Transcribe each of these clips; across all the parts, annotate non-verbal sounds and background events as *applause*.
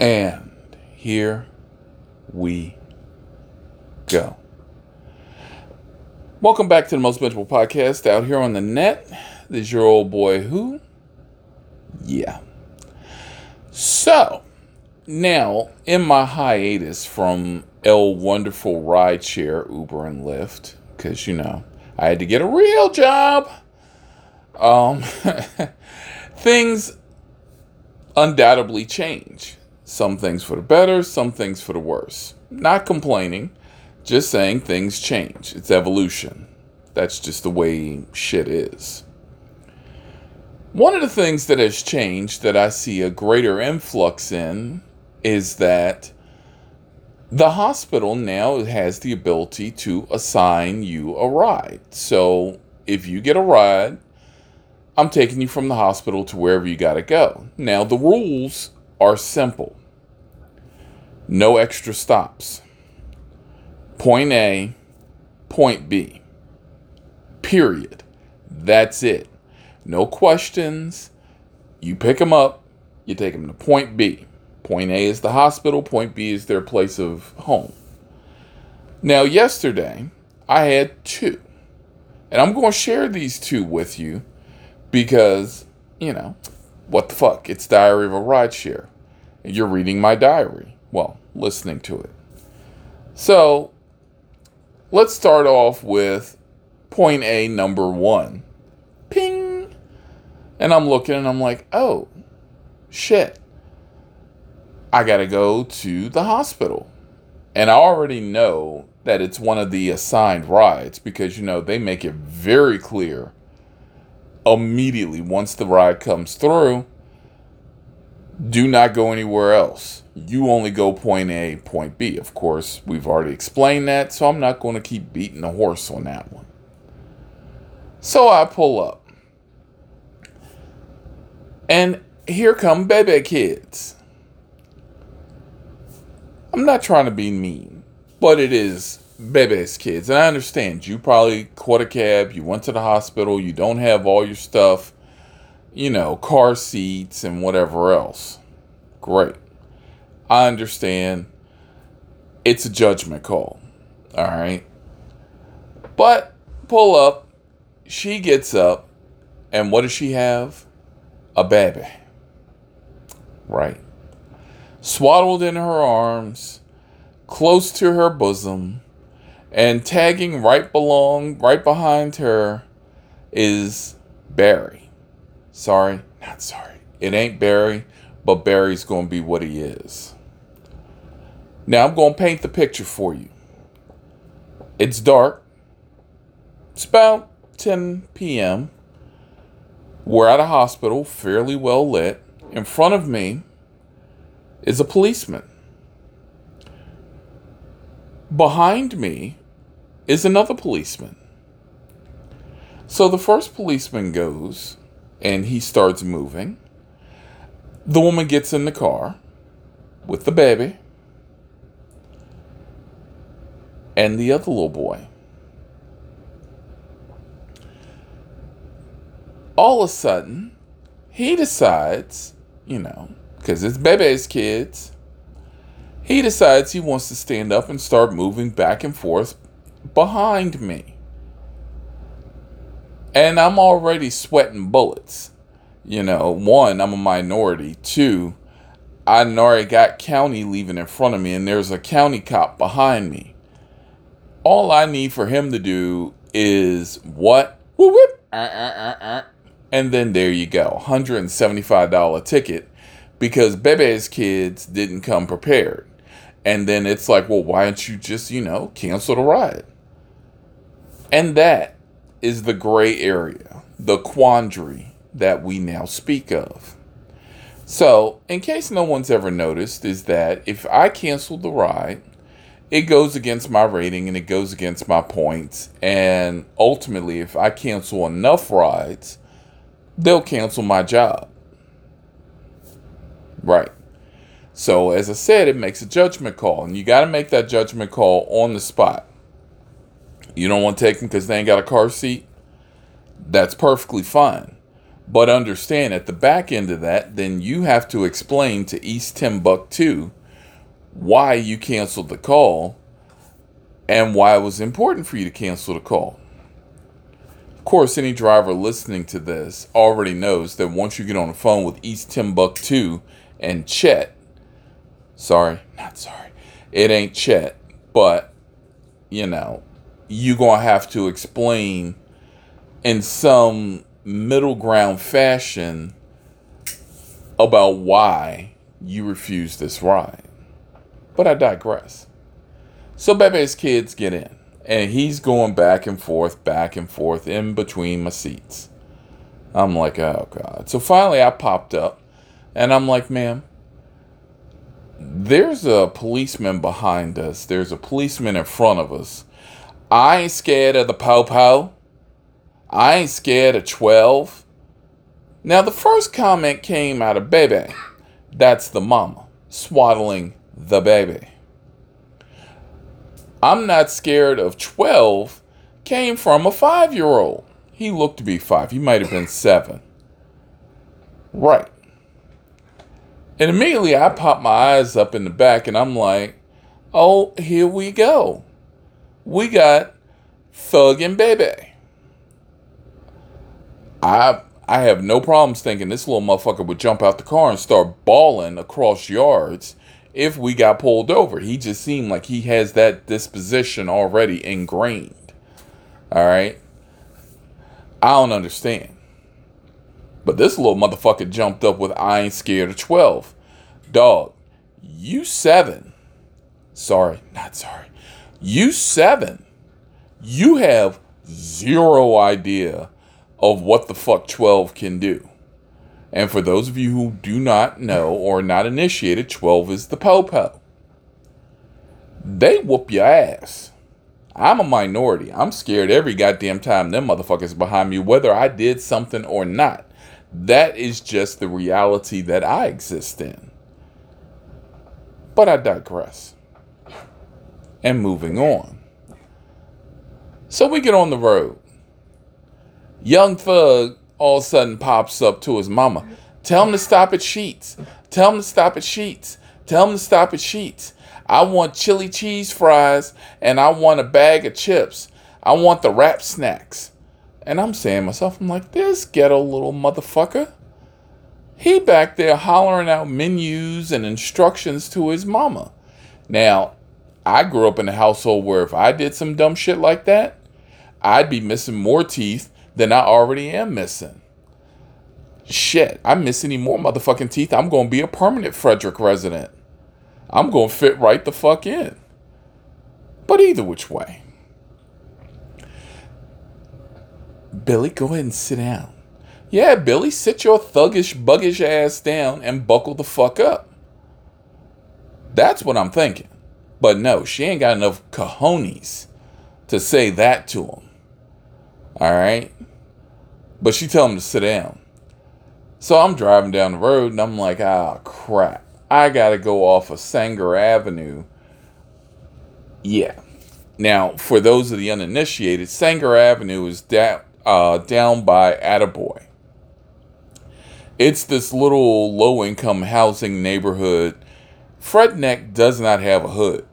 And here we go. Welcome back to the Most Benchable Podcast out here on the net. This is your old boy who? Yeah. So, now in my hiatus from El Wonderful Rideshare, Uber, and Lyft, because you know, I had to get a real job. Um, *laughs* things undoubtedly change. Some things for the better, some things for the worse. Not complaining, just saying things change. It's evolution. That's just the way shit is. One of the things that has changed that I see a greater influx in is that the hospital now has the ability to assign you a ride. So if you get a ride, I'm taking you from the hospital to wherever you got to go. Now, the rules are simple no extra stops. Point A, point B. Period. That's it. No questions. You pick them up, you take them to point B. Point A is the hospital, point B is their place of home. Now, yesterday, I had two. And I'm going to share these two with you because, you know, what the fuck? It's Diary of a Rideshare. You're reading my diary well, listening to it. So let's start off with point A, number one. Ping! And I'm looking and I'm like, oh, shit. I gotta go to the hospital. And I already know that it's one of the assigned rides because, you know, they make it very clear immediately once the ride comes through do not go anywhere else. You only go point A, point B. Of course, we've already explained that, so I'm not going to keep beating the horse on that one. So I pull up. And here come Bebe kids. I'm not trying to be mean, but it is Bebe's kids. And I understand you probably caught a cab, you went to the hospital, you don't have all your stuff you know, car seats and whatever else. Great. I understand it's a judgment call. All right. But pull up. She gets up. And what does she have? A baby. Right. Swaddled in her arms, close to her bosom, and tagging right belong right behind her is Barry. Sorry, not sorry. It ain't Barry, but Barry's going to be what he is. Now I'm going to paint the picture for you. It's dark. It's about 10 p.m. We're at a hospital, fairly well lit. In front of me is a policeman. Behind me is another policeman. So the first policeman goes and he starts moving. The woman gets in the car with the baby and the other little boy. All of a sudden, he decides, you know, because it's Bebe's kids, he decides he wants to stand up and start moving back and forth behind me and I'm already sweating bullets. You know, one, I'm a minority. Two, I already got county leaving in front of me, and there's a county cop behind me. All I need for him to do is what? Whoop, whoop, uh, uh, uh, and then there you go, $175 ticket because Bebe's kids didn't come prepared. And then it's like, well, why don't you just, you know, cancel the ride? And that is the gray area, the quandary that we now speak of. So, in case no one's ever noticed, is that if I cancel the ride, it goes against my rating and it goes against my points. And ultimately, if I cancel enough rides, they'll cancel my job. Right. So, as I said, it makes a judgment call, and you got to make that judgment call on the spot. You don't want to take them because they ain't got a car seat? That's perfectly fine. But understand at the back end of that, then you have to explain to East Timbuktu why you canceled the call and why it was important for you to cancel the call. Of course, any driver listening to this already knows that once you get on the phone with East Timbuktu and Chet, sorry, not sorry, it ain't Chet, but you know, you gonna have to explain in some middle ground fashion about why you refuse this ride. But I digress. So Bebe's kids get in, and he's going back and forth, back and forth in between my seats. I'm like, oh God. So finally I popped up, and I'm like, ma'am, there's a policeman behind us, there's a policeman in front of us. I ain't scared of the po-po. I ain't scared of 12. Now, the first comment came out of Bebe. That's the mama, swaddling the baby. I'm not scared of 12 came from a five year old. He looked to be five. He might have been seven. Right. And immediately I pop my eyes up in the back and I'm like, oh, here we go. We got Thug and Bebe. I I have no problems thinking this little motherfucker would jump out the car and start bawling across yards if we got pulled over. He just seemed like he has that disposition already ingrained. All right. I don't understand. But this little motherfucker jumped up with I ain't scared of 12. Dog, you seven. Sorry, not sorry. You seven. You have zero idea of what the fuck 12 can do. And for those of you who do not know or not initiated, 12 is the po-po. They whoop your ass. I'm a minority. I'm scared every goddamn time them motherfuckers behind me, whether I did something or not. That is just the reality that I exist in. But I digress. And moving on. So we get on the road. Young Thug all of a sudden pops up to his mama. Tell him to stop at Sheetz. Tell him to stop at Sheetz. Tell him to stop at Sheetz. I want chili cheese fries and I want a bag of chips. I want the wrap snacks. And I'm saying myself, I'm like, this ghetto little motherfucker. He back there hollering out menus and instructions to his mama. Now, I grew up in a household where if I did some dumb shit like that, I'd be missing more teeth than I already am missing. Shit, I miss any more motherfucking teeth. I'm to be a permanent Frederick resident. I'm to fit right the fuck in. But either which way. Billy, go ahead and sit down. Yeah, Billy, sit your thuggish, buggish ass down and buckle the fuck up. That's what I'm thinking. But no, she ain't got enough cojones to say that to him. All right? But she tell him to sit down. So I'm driving down the road and I'm like, ah, crap. I got to go off of Sanger Avenue. Yeah. Now, for those of the uninitiated, Sanger Avenue is down, uh, down by Attaboy. It's this little low income housing neighborhood. Fredneck does not have a hood.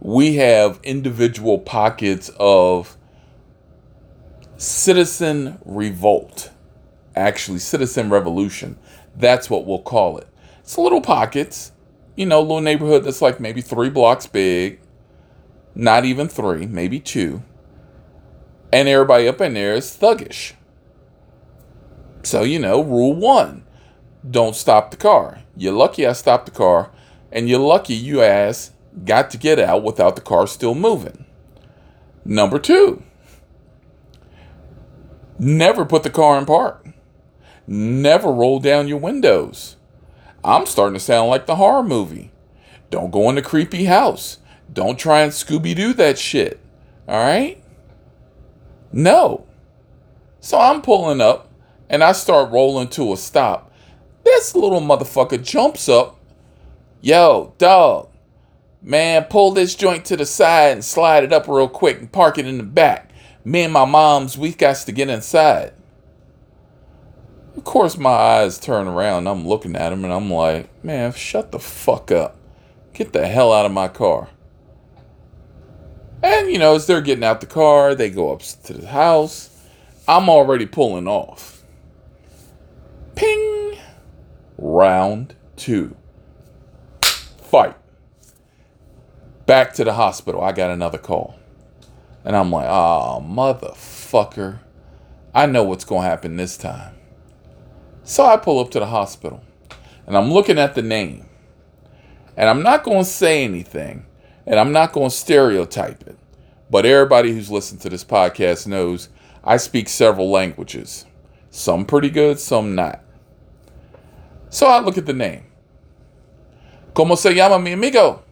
We have individual pockets of citizen revolt. Actually, citizen revolution. That's what we'll call it. It's little pockets, you know, little neighborhood that's like maybe three blocks big. Not even three, maybe two. And everybody up in there is thuggish. So, you know, rule one don't stop the car. You're lucky I stopped the car, and you're lucky you ass got to get out without the car still moving. Number two, never put the car in park. Never roll down your windows. I'm starting to sound like the horror movie. Don't go in the creepy house. Don't try and Scooby Doo that shit. All right? No. So I'm pulling up and I start rolling to a stop. This little motherfucker jumps up. Yo, dog, man, pull this joint to the side and slide it up real quick and park it in the back. Me and my moms, we got to get inside. Of course, my eyes turn around. I'm looking at him and I'm like, man, shut the fuck up. Get the hell out of my car. And, you know, as they're getting out the car, they go up to the house. I'm already pulling off. Ping! Round two. Fight. Back to the hospital. I got another call. And I'm like, oh, motherfucker. I know what's going to happen this time. So I pull up to the hospital. And I'm looking at the name. And I'm not going to say anything. And I'm not going to stereotype it. But everybody who's listened to this podcast knows I speak several languages. Some pretty good, some not. So I look at the name. ¿Cómo se llama mi amigo?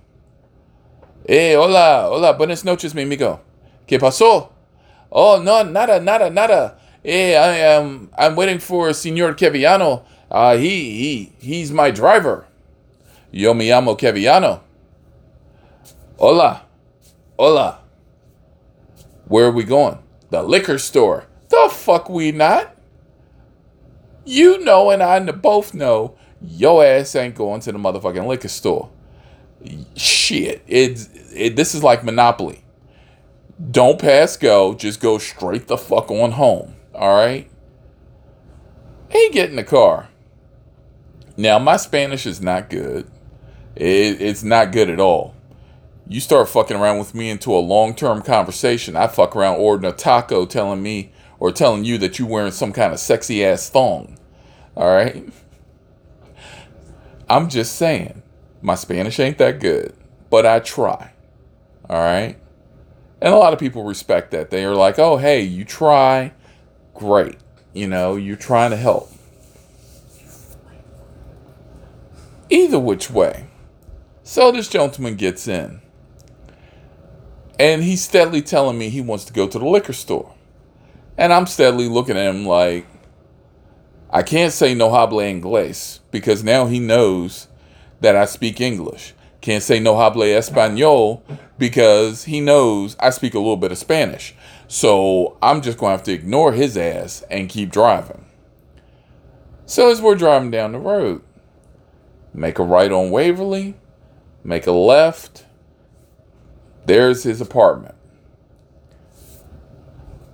Eh, hola, hola, buenas noches, mi amigo. ¿Qué pasó? Oh, no, nada, nada, nada. Eh, I am, I'm waiting for Señor Keviano. Uh, he, he, he's my driver. Yo me llamo Keviano. Hola, hola. Where are we going? The liquor store. The fuck we not? You know and I both know your ass ain't going to the motherfucking liquor store. Shit, it's it, this is like Monopoly. Don't pass go, just go straight the fuck on home. All right. He get in the car. Now my Spanish is not good. It, it's not good at all. You start fucking around with me into a long term conversation. I fuck around ordering a taco, telling me or telling you that you wearing some kind of sexy ass thong. All right. I'm just saying, my Spanish ain't that good, but I try. All right. And a lot of people respect that. They are like, oh, hey, you try. Great. You know, you're trying to help. Either which way. So this gentleman gets in. And he's steadily telling me he wants to go to the liquor store. And I'm steadily looking at him like, I can't say no habla inglés because now he knows that I speak English. Can't say no habla español because he knows I speak a little bit of Spanish. So I'm just going to have to ignore his ass and keep driving. So as we're driving down the road, make a right on Waverly, make a left, there's his apartment.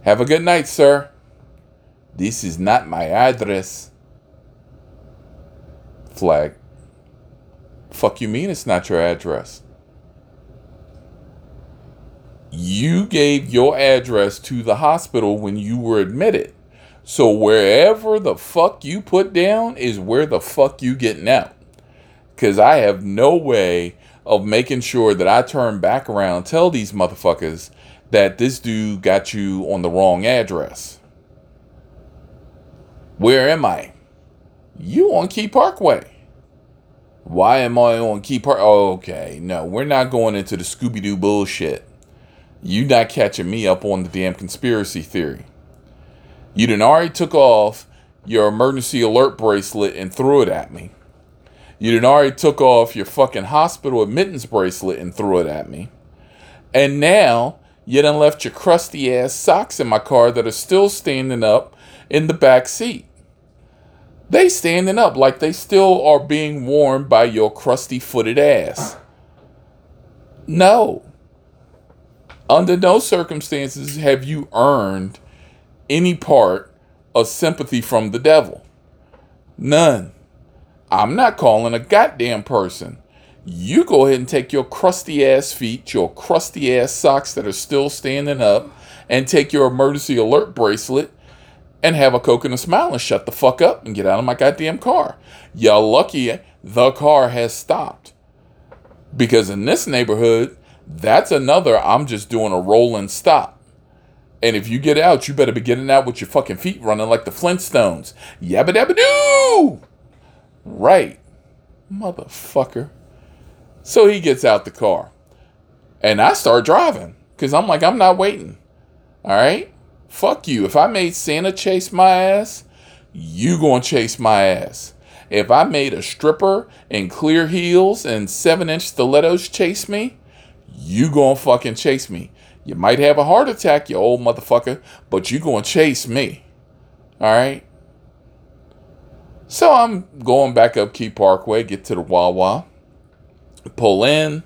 Have a good night, sir. This is not my address. Flag. Fuck you mean it's not your address? You gave your address to the hospital when you were admitted. So wherever the fuck you put down is where the fuck you getting out. Cause I have no way of making sure that I turn back around, tell these motherfuckers that this dude got you on the wrong address. Where am I? You on Key Parkway. Why am I on Key Park? Oh, okay, no, we're not going into the Scooby Doo bullshit. You not catching me up on the damn conspiracy theory. You done already took off your emergency alert bracelet and threw it at me. You done already took off your fucking hospital admittance bracelet and threw it at me. And now you done left your crusty ass socks in my car that are still standing up in the back seat. They standing up like they still are being worn by your crusty footed ass. No. Under no circumstances have you earned any part of sympathy from the devil. None. I'm not calling a goddamn person. You go ahead and take your crusty ass feet, your crusty ass socks that are still standing up, and take your emergency alert bracelet and have a coke and a smile and shut the fuck up and get out of my goddamn car. You're lucky the car has stopped. Because in this neighborhood, that's another I'm just doing a rolling stop. And if you get out, you better be getting out with your fucking feet running like the Flintstones. Yabba dabba doo! Right. Motherfucker. So he gets out the car. And I start driving. Because I'm like, I'm not waiting. All right? Fuck you. If I made Santa chase my ass, you gonna chase my ass. If I made a stripper in clear heels and seven inch stilettos chase me, you gonna fucking chase me. You might have a heart attack, you old motherfucker, but you gonna chase me. All right? So I'm going back up Key Parkway, get to the Wawa, pull in,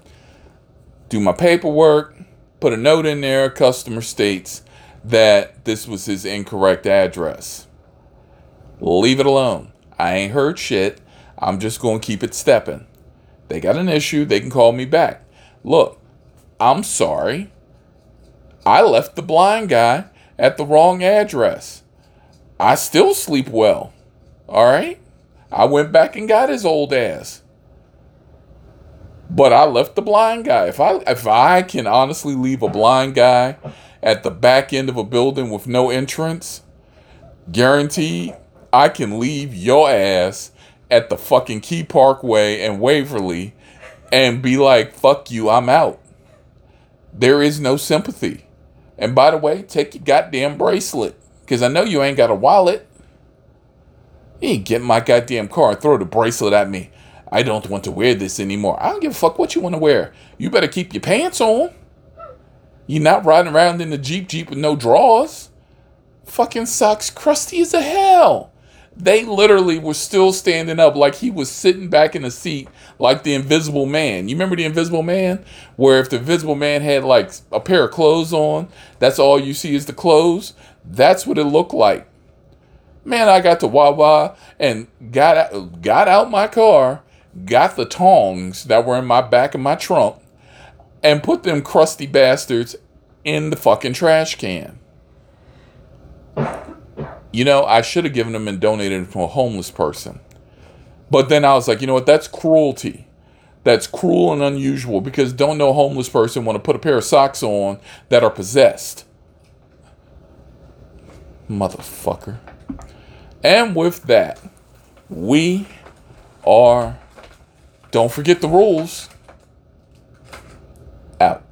do my paperwork, put a note in there. Customer states that this was his incorrect address. Leave it alone. I ain't heard shit. I'm just going to keep it stepping. They got an issue, they can call me back. Look, I'm sorry. I left the blind guy at the wrong address. I still sleep well. All right? I went back and got his old ass. But I left the blind guy. If I if I can honestly leave a blind guy at the back end of a building with no entrance, guaranteed I can leave your ass at the fucking Key Parkway and Waverly and be like, fuck you, I'm out. There is no sympathy. And by the way, take your goddamn bracelet. Because I know you ain't got a wallet. You ain't get my goddamn car and throw the bracelet at me. I don't want to wear this anymore. I don't give a fuck what you want to wear. You better keep your pants on. You're not riding around in the Jeep Jeep with no drawers. Fucking socks crusty as a hell they literally were still standing up like he was sitting back in the seat like the invisible man. You remember the invisible man? Where if the invisible man had like a pair of clothes on, that's all you see is the clothes. That's what it looked like. Man, I got to Wawa and got out, got out my car, got the tongs that were in my back of my trunk, and put them crusty bastards in the fucking trash can you know, I should have given them and donated them to a homeless person. But then I was like, you know what? That's cruelty. That's cruel and unusual because don't no homeless person want to put a pair of socks on that are possessed. Motherfucker. And with that, we are, don't forget the rules, out.